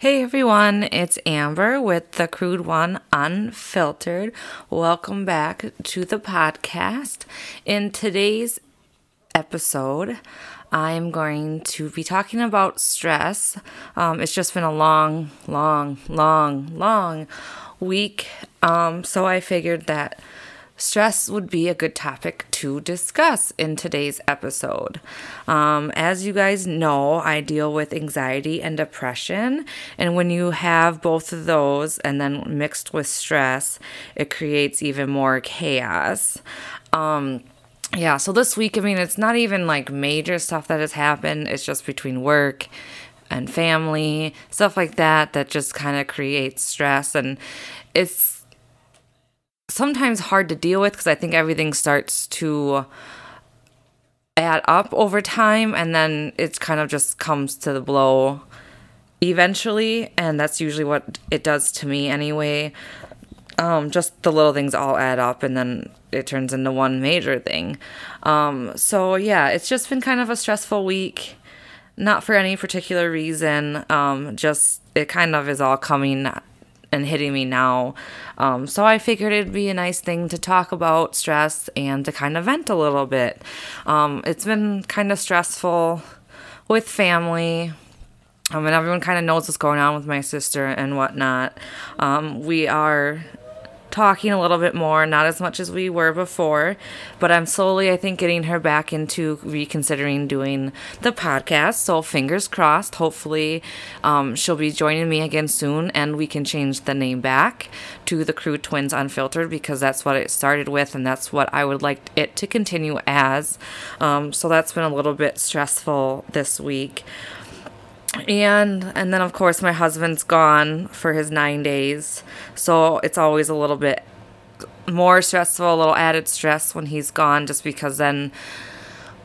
Hey everyone, it's Amber with the Crude One Unfiltered. Welcome back to the podcast. In today's episode, I'm going to be talking about stress. Um, it's just been a long, long, long, long week. Um, so I figured that stress would be a good topic to discuss in today's episode. Um, as you guys know, I deal with anxiety and depression, and when you have both of those and then mixed with stress, it creates even more chaos. Um, yeah, so this week, I mean, it's not even like major stuff that has happened, it's just between work and family, stuff like that, that just kind of creates stress. And it's sometimes hard to deal with because I think everything starts to add up over time and then it kind of just comes to the blow eventually and that's usually what it does to me anyway. Um, just the little things all add up and then it turns into one major thing. Um, so yeah it's just been kind of a stressful week. Not for any particular reason. Um, just it kind of is all coming and hitting me now. Um, so I figured it'd be a nice thing to talk about stress and to kind of vent a little bit. Um, it's been kind of stressful with family. I mean, everyone kind of knows what's going on with my sister and whatnot. Um, we are talking a little bit more, not as much as we were before, but I'm slowly, I think, getting her back into reconsidering doing the podcast. So fingers crossed. Hopefully, um, she'll be joining me again soon, and we can change the name back to the Crew Twins Unfiltered because that's what it started with, and that's what I would like it to continue as. Um, so that's been a little bit stressful this week and and then of course my husband's gone for his nine days. So it's always a little bit more stressful a little added stress when he's gone just because then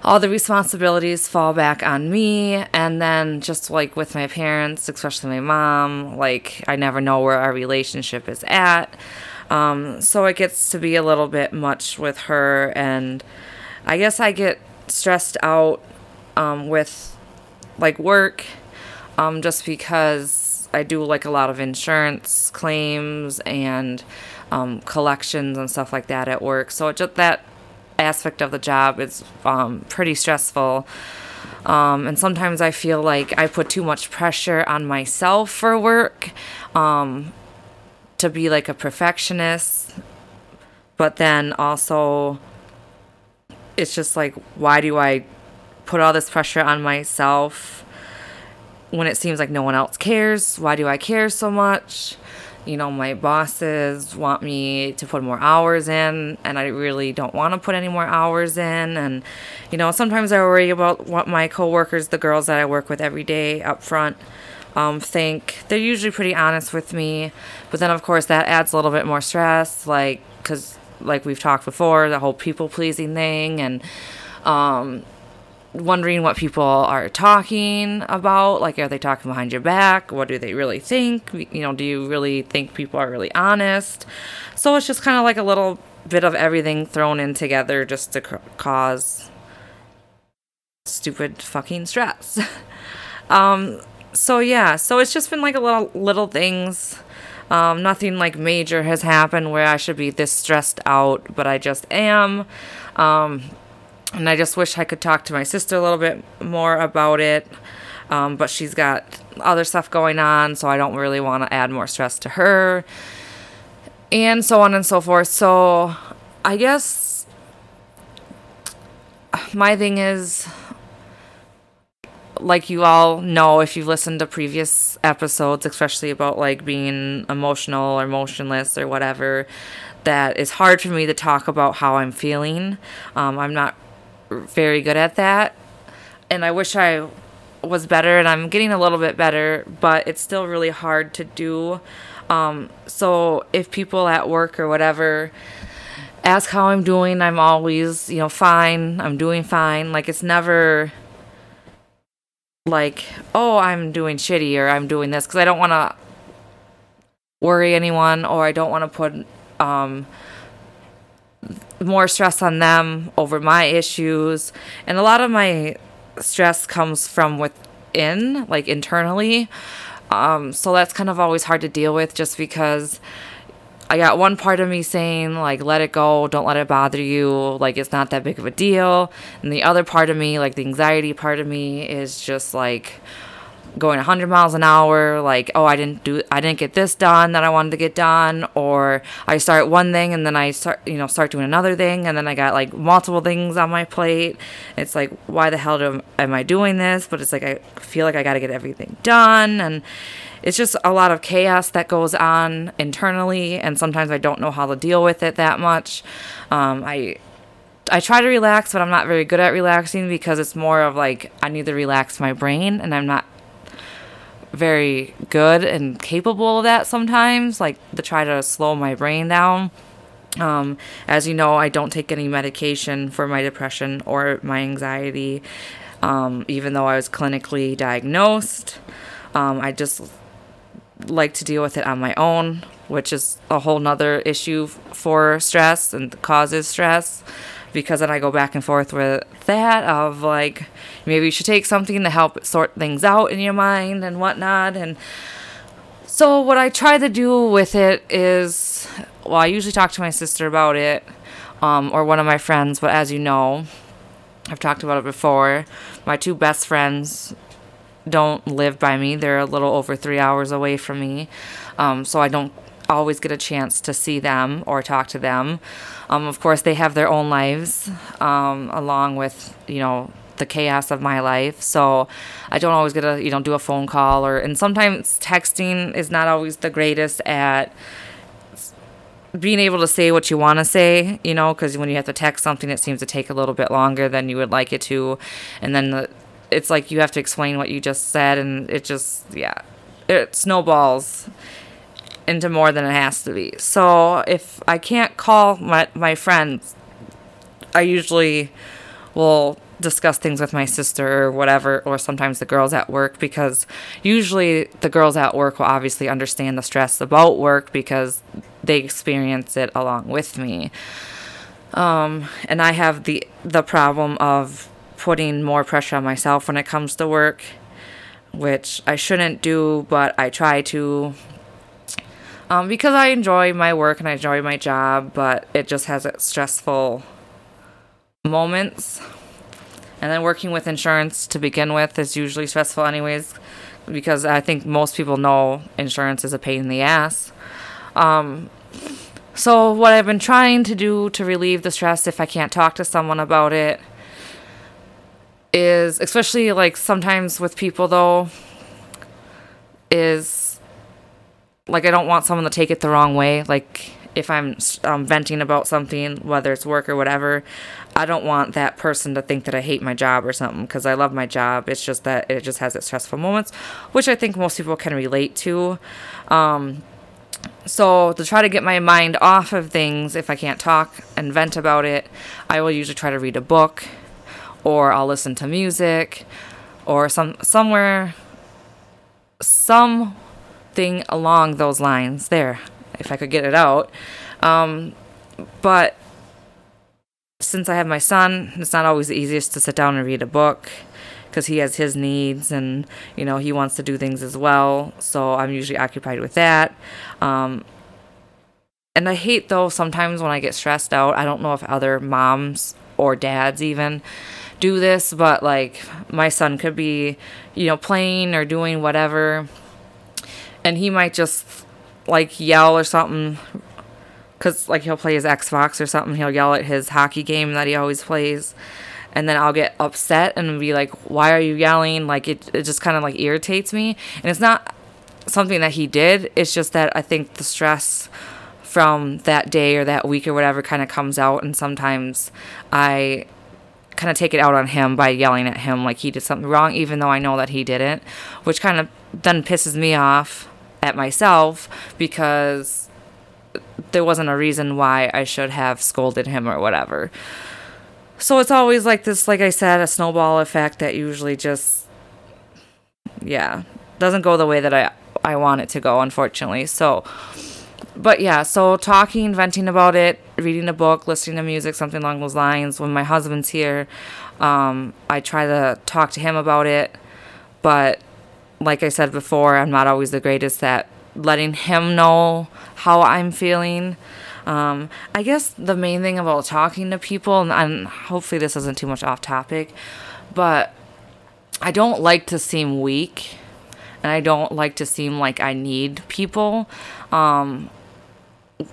all the responsibilities fall back on me. And then just like with my parents especially my mom like i never know where our relationship is at. Um, so it gets to be a little bit much with her. And i guess i get stressed out um, with like work um, just because I do like a lot of insurance claims and um, collections and stuff like that at work. So just that aspect of the job is um, pretty stressful. Um, and sometimes I feel like I put too much pressure on myself for work um, to be like a perfectionist. But then also, it's just like, why do I put all this pressure on myself? When it seems like no one else cares. Why do I care so much? You know, my bosses want me to put more hours in, and I really don't want to put any more hours in. And, you know, sometimes I worry about what my coworkers, the girls that I work with every day up front, um, think. They're usually pretty honest with me, but then, of course, that adds a little bit more stress, like, because, like we've talked before, the whole people pleasing thing, and, um, wondering what people are talking about. Like, are they talking behind your back? What do they really think? You know, do you really think people are really honest? So it's just kind of like a little bit of everything thrown in together just to cause stupid fucking stress. um, so yeah, so it's just been like a little little things. Um, nothing like major has happened where I should be this stressed out, but I just am. Um, and I just wish I could talk to my sister a little bit more about it. Um, but she's got other stuff going on, so I don't really want to add more stress to her, and so on and so forth. So I guess my thing is like you all know if you've listened to previous episodes, especially about like being emotional or motionless or whatever, that it's hard for me to talk about how I'm feeling. Um, I'm not very good at that. And I wish I was better, and I'm getting a little bit better, but it's still really hard to do. Um, so if people at work or whatever ask how I'm doing, I'm always, you know, fine. I'm doing fine. Like it's never like, oh, I'm doing shitty or I'm doing this because I don't want to worry anyone or I don't want to put um, more stress on them over my issues. And a lot of my stress comes from within, like internally. Um, so that's kind of always hard to deal with just because I got one part of me saying, like, let it go, don't let it bother you, like, it's not that big of a deal. And the other part of me, like, the anxiety part of me, is just like, going 100 miles an hour like oh i didn't do i didn't get this done that i wanted to get done or i start one thing and then i start you know start doing another thing and then i got like multiple things on my plate. It's like why the hell do, am i doing this? But it's like i feel like i got to get everything done and it's just a lot of chaos that goes on internally and sometimes i don't know how to deal with it that much. Um, i I try to relax, but I'm not very good at relaxing because it's more of like I need to relax my brain, and I'm not very good and capable of that sometimes, like to try to slow my brain down. Um, as you know, I don't take any medication for my depression or my anxiety, um, even though I was clinically diagnosed. Um, I just like to deal with it on my own, which is a whole nother issue for stress and causes stress because then I go back and forth with that of like maybe you should take something to help sort things out in your mind and whatnot. And so what I try to do with it is, well, I usually talk to my sister about it um, or one of my friends, but as you know, I've talked about it before. My two best friends don't live by me. They're a little over three hours away from me. Um, so I don't always get a chance to see them or talk to them. Um, of course, they have their own lives, um, along with you know the chaos of my life. So I don't always get to you know do a phone call or and sometimes texting is not always the greatest at being able to say what you want to say, you know, because when you have to text something, it seems to take a little bit longer than you would like it to, and then the, it's like you have to explain what you just said, and it just yeah, it snowballs into more than it has to be. So if I can't call my my friends, I usually will discuss things with my sister or whatever, or sometimes the girls at work because usually the girls at work will obviously understand the stress about work because they experience it along with me. Um, and I have the the problem of putting more pressure on myself when it comes to work, which I shouldn't do, but I try to um, because I enjoy my work and I enjoy my job, but it just has its stressful moments. And then working with insurance to begin with is usually stressful, anyways, because I think most people know insurance is a pain in the ass. Um, so, what I've been trying to do to relieve the stress if I can't talk to someone about it is, especially like sometimes with people though, is like I don't want someone to take it the wrong way. Like if I'm um, venting about something, whether it's work or whatever, I don't want that person to think that I hate my job or something because I love my job. It's just that it just has its stressful moments, which I think most people can relate to. Um, so to try to get my mind off of things, if I can't talk and vent about it, I will usually try to read a book, or I'll listen to music, or some somewhere, some something along those lines there, if I could get it out. Um, but since I have my son, it's not always the easiest to sit down and read a book because he has his needs and you know he wants to do things as well. So I'm usually occupied with that. Um, and I hate though sometimes when I get stressed out. I don't know if other moms or dads even do this, but like my son could be, you know, playing or doing whatever and he might just like yell or something. Because like he'll play his xbox or something. He'll yell at his hockey game that he always plays. And then i'll get upset and be like why are you yelling? Like it, it just kind of like irritates me. And it's not something that he did. It's just that i think the stress from that day or that week or whatever kind of comes out. And sometimes i kind of take it out on him by yelling at him like he did something wrong even though i know that he didn't which kind of then pisses me off at myself because there wasn't a reason why I should have scolded him or whatever. So it's always like this, like I said, a snowball effect that usually just, yeah, doesn't go the way that I, I want it to go, unfortunately. So, but yeah, so talking, venting about it, reading a book, listening to music, something along those lines. When my husband's here, um, I try to talk to him about it, but like I said before, I'm not always the greatest at letting him know how I'm feeling. Um, I guess the main thing about talking to people, and, and hopefully this isn't too much off topic, but I don't like to seem weak and I don't like to seem like I need people, um,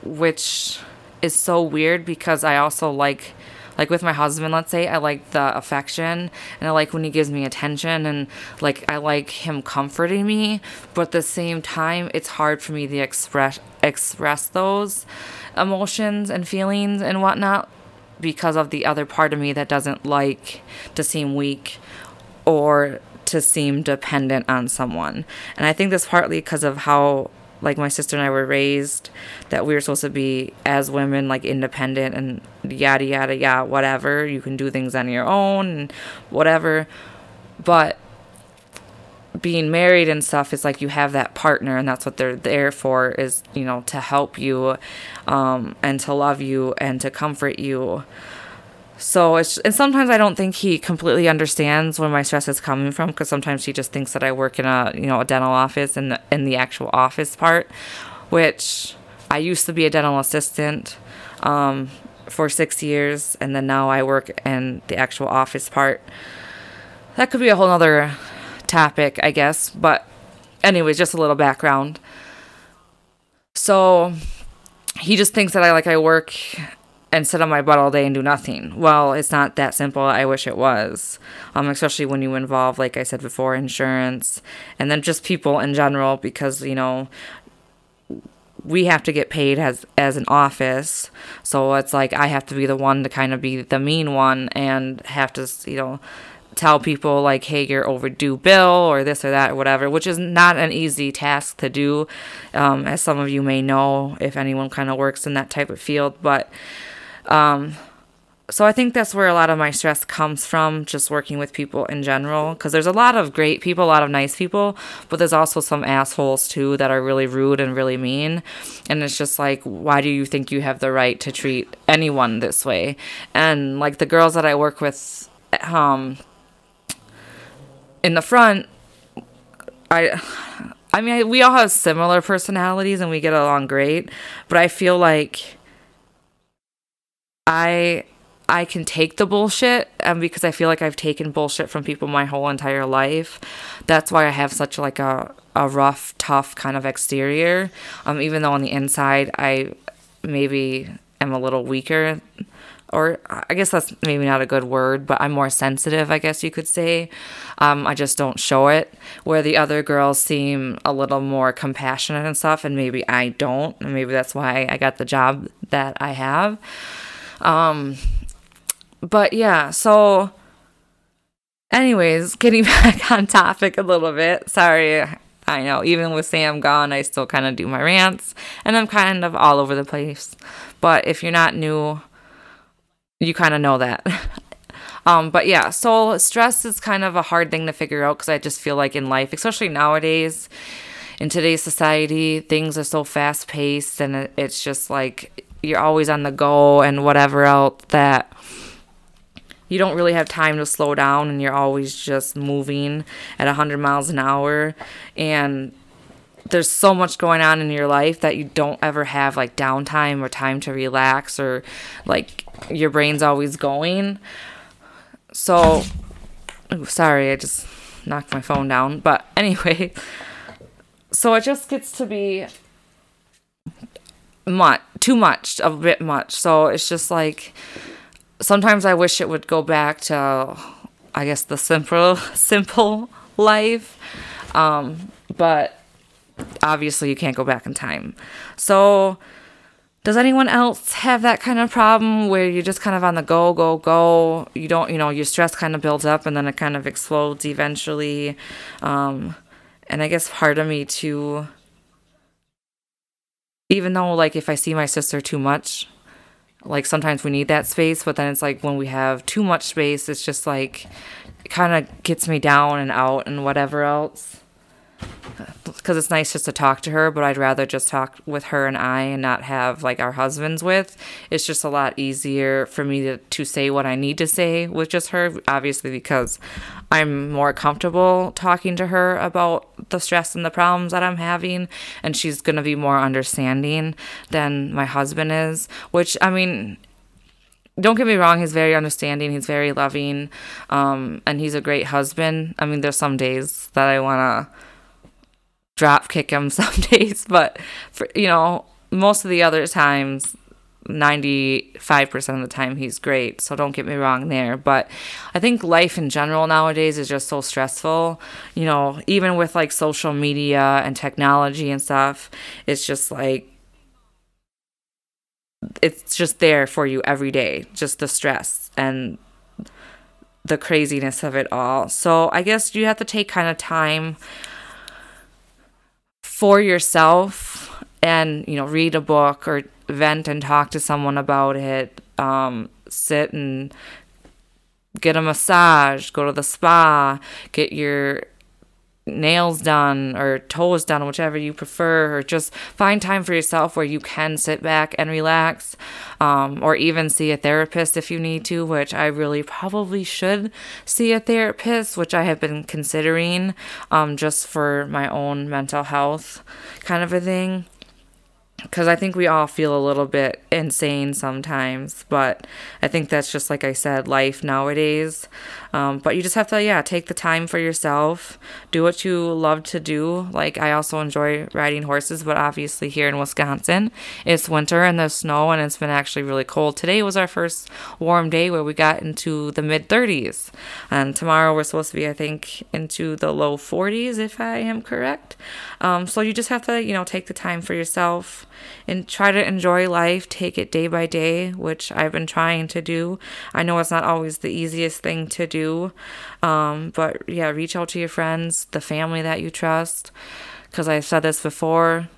which is so weird because I also like like with my husband let's say i like the affection and i like when he gives me attention and like i like him comforting me but at the same time it's hard for me to express express those emotions and feelings and whatnot because of the other part of me that doesn't like to seem weak or to seem dependent on someone. And I think that's partly because of how like my sister and I were raised that we were supposed to be as women like independent and yada yada yada whatever. You can do things on your own and whatever. But being married and stuff is like you have that partner and that's what they're there for is you know to help you um, and to love you and to comfort you so it's and sometimes I don't think he completely understands where my stress is coming from because sometimes he just thinks that I work in a you know a dental office and in the actual office part, which I used to be a dental assistant um, for six years and then now I work in the actual office part. That could be a whole other topic, I guess. But anyways, just a little background. So he just thinks that I like I work and sit on my butt all day and do nothing. Well, it's not that simple. I wish it was. Um, especially when you involve, like I said before, insurance and then just people in general, because you know we have to get paid as as an office. So it's like I have to be the one to kind of be the mean one and have to, you know, tell people like, hey, you're overdue bill or this or that or whatever, which is not an easy task to do, um, as some of you may know if anyone kind of works in that type of field. But um, so I think that's where a lot of my stress comes from, just working with people in general. Because there's a lot of great people, a lot of nice people, but there's also some assholes too that are really rude and really mean. And it's just like, why do you think you have the right to treat anyone this way? And like the girls that I work with, um, in the front, I. I mean, we all have similar personalities and we get along great, but I feel like I I can take the bullshit um, because I feel like I've taken bullshit from people my whole entire life. That's why I have such like a, a rough, tough kind of exterior. Um, even though on the inside I maybe am a little weaker or I guess that's maybe not a good word, but I'm more sensitive, I guess you could say. Um, I just don't show it. Where the other girls seem a little more compassionate and stuff, and maybe I don't, and maybe that's why I got the job that I have. Um, but yeah, so anyways, getting back on topic a little bit. Sorry, I know, even with Sam gone, I still kind of do my rants and I'm kind of all over the place. But if you're not new, you kind of know that. um, but yeah, so stress is kind of a hard thing to figure out because I just feel like in life, especially nowadays, in today's society, things are so fast paced and it's just like you're always on the go and whatever else that you don't really have time to slow down and you're always just moving at 100 miles an hour. And there's so much going on in your life that you don't ever have like downtime or time to relax or like your brain's always going. So ooh, sorry i just knocked my phone down. But anyway so it just gets to be much too much a bit much. So it's just like sometimes i wish it would go back to i guess the simple simple life. Um, but obviously you can't go back in time. So does anyone else have that kind of problem where you're just kind of on the go go go? You don't you know your stress kind of builds up and then it kind of explodes eventually. Um, and i guess part of me too even though like if I see my sister too much, like sometimes we need that space, but then it's like when we have too much space, it's just like it kind of gets me down and out and whatever else. Because it's nice just to talk to her, but I'd rather just talk with her and I and not have like our husbands with. It's just a lot easier for me to, to say what I need to say with just her, obviously, because I'm more comfortable talking to her about the stress and the problems that I'm having, and she's going to be more understanding than my husband is, which I mean, don't get me wrong, he's very understanding, he's very loving, um, and he's a great husband. I mean, there's some days that I want to drop kick him some days, but for, you know, most of the other times 95% of the time he's great. So don't get me wrong there, but I think life in general nowadays is just so stressful. You know, even with like social media and technology and stuff, it's just like it's just there for you every day, just the stress and the craziness of it all. So I guess you have to take kind of time for yourself and, you know, read a book or vent and talk to someone about it. Um, sit and get a massage, go to the spa, get your nails done or toes done, whichever you prefer, or just find time for yourself where you can sit back and relax, um, or even see a therapist if you need to, which I really probably should see a therapist, which I have been considering um, just for my own mental health kind of a thing because I think we all feel a little bit insane sometimes, but I think that's just like I said, life nowadays. Um, but you just have to, yeah, take the time for yourself, do what you love to do. Like, I also enjoy riding horses, but obviously, here in Wisconsin, it's winter and there's snow and it's been actually really cold. Today was our first warm day where we got into the mid 30s, and tomorrow we're supposed to be, I think, into the low 40s, if I am correct. Um, so you just have to, you know, take the time for yourself and try to enjoy life, take it day by day, which I've been trying to do. I know it's not always the easiest thing to do um, but yeah, reach out to your friends, the family that you trust. Because I've said this before,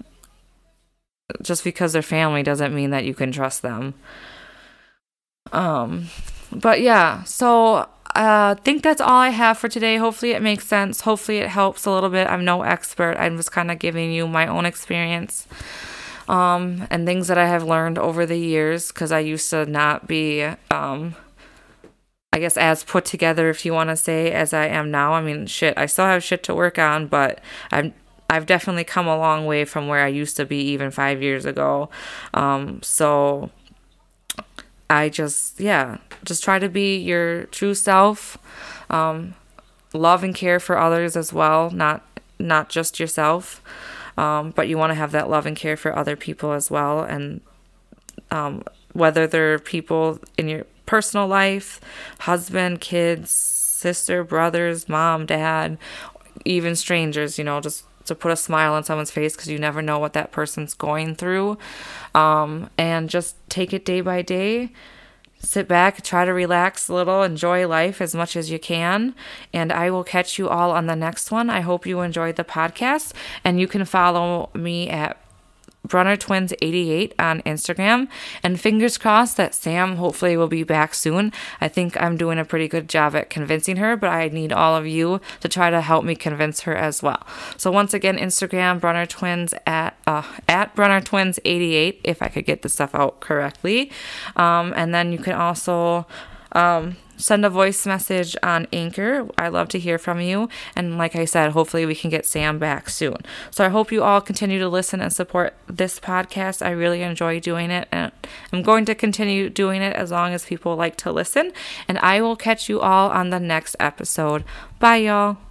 just because they're family doesn't mean that you can trust them. Um, but yeah, so I uh, think that's all I have for today. Hopefully, it makes sense. Hopefully, it helps a little bit. I'm no expert. I'm just kind of giving you my own experience um, and things that I have learned over the years because I used to not be um, I guess as put together if you want to say as I am now. I mean, shit, I still have shit to work on, but I'm I've definitely come a long way from where I used to be even 5 years ago. Um, so I just yeah, just try to be your true self. Um, love and care for others as well, not not just yourself. Um, but you want to have that love and care for other people as well and um, whether they're people in your personal life, husband, kids, sister, brothers, mom, dad, even strangers, you know, just to put a smile on someone's face because you never know what that person's going through. Um, and just take it day by day. Sit back, try to relax a little, enjoy life as much as you can. And I will catch you all on the next one. I hope you enjoyed the podcast. And you can follow me at Brunner Twins 88 on Instagram. And fingers crossed that Sam hopefully will be back soon. I think I'm doing a pretty good job at convincing her, but I need all of you to try to help me convince her as well. So once again, Instagram Brunner Twins at uh, at Brunner Twins 88 if I could get the stuff out correctly. Um, and then you can also um, send a voice message on Anchor. I love to hear from you. And like I said, hopefully we can get Sam back soon. So I hope you all continue to listen and support this podcast. I really enjoy doing it. And I'm going to continue doing it as long as people like to listen. And I will catch you all on the next episode. Bye, y'all.